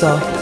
So.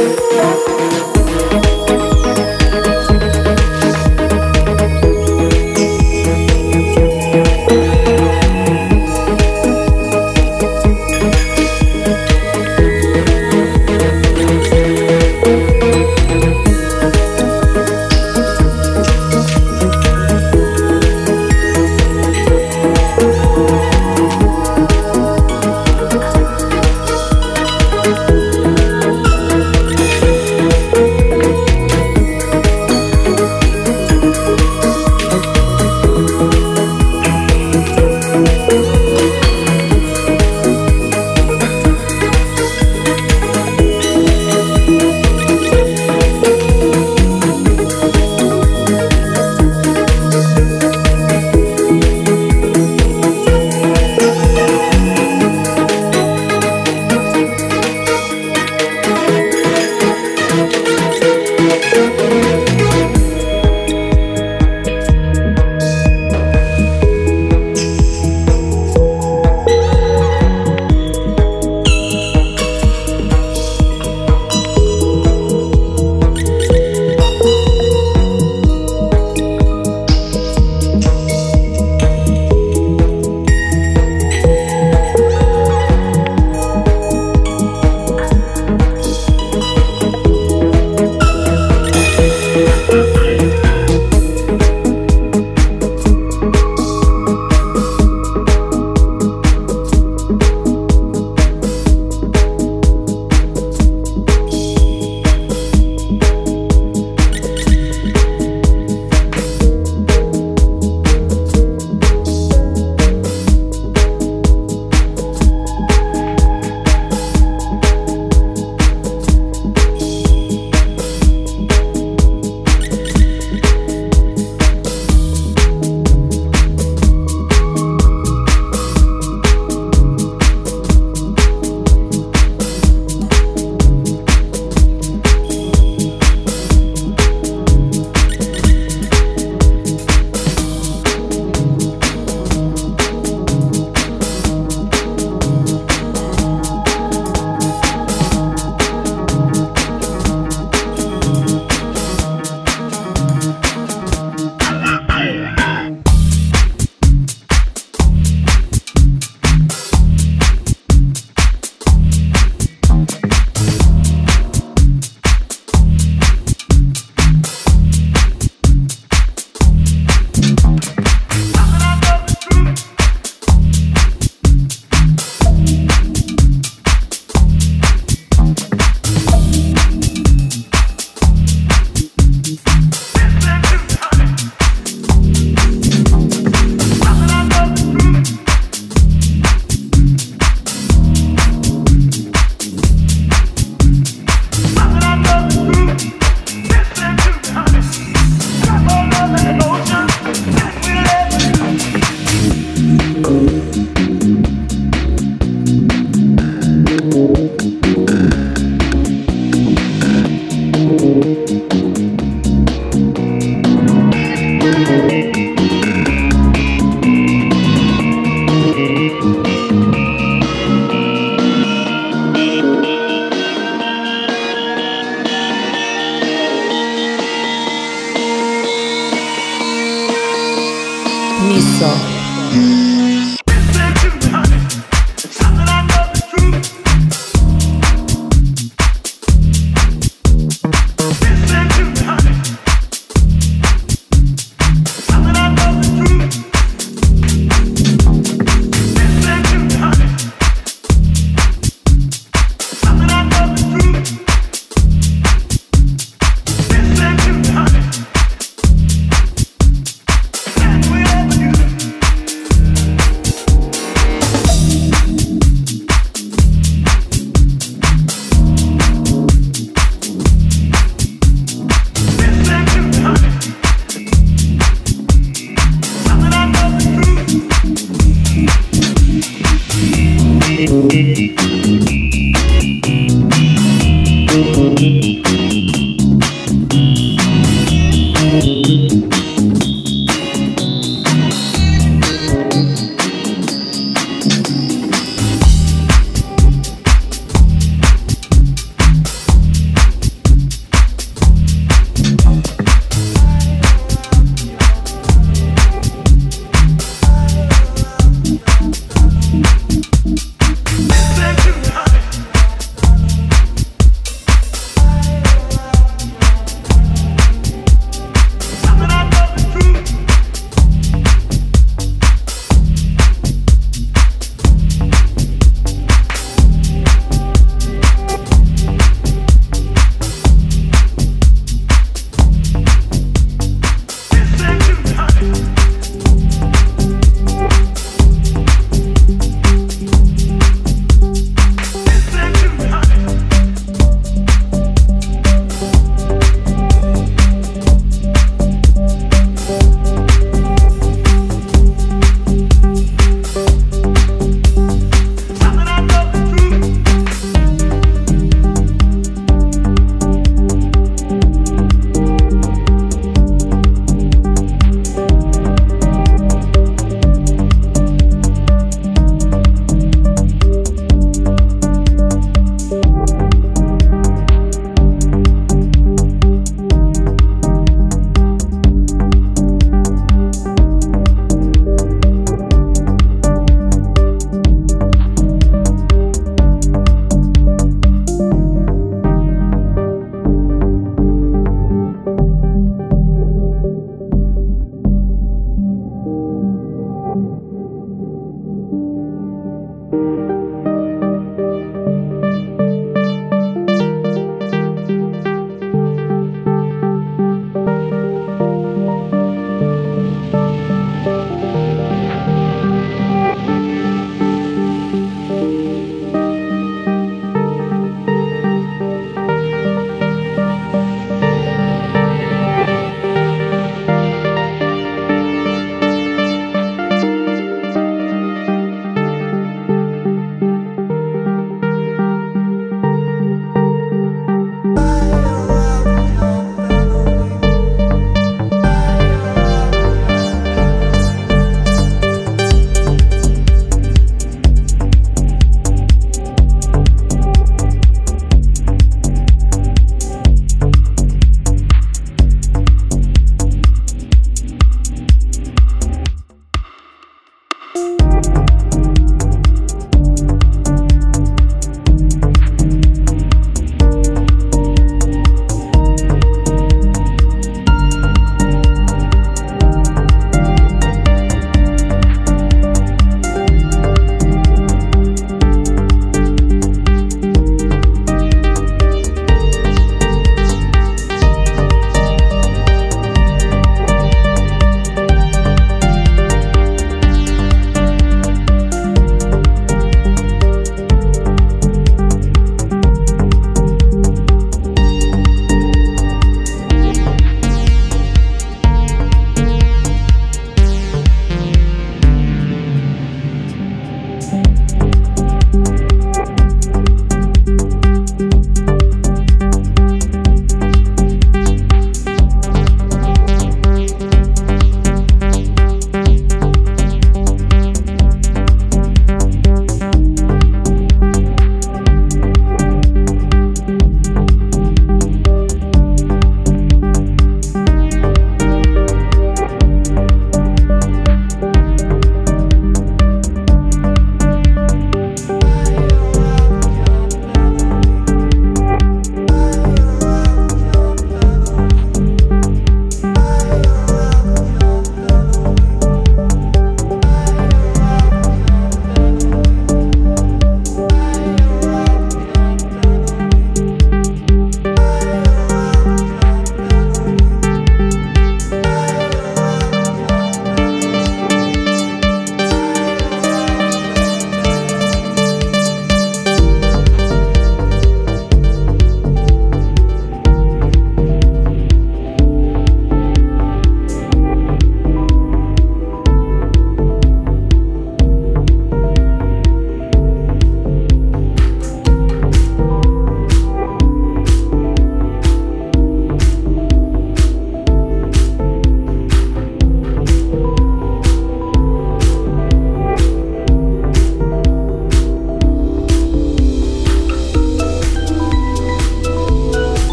Música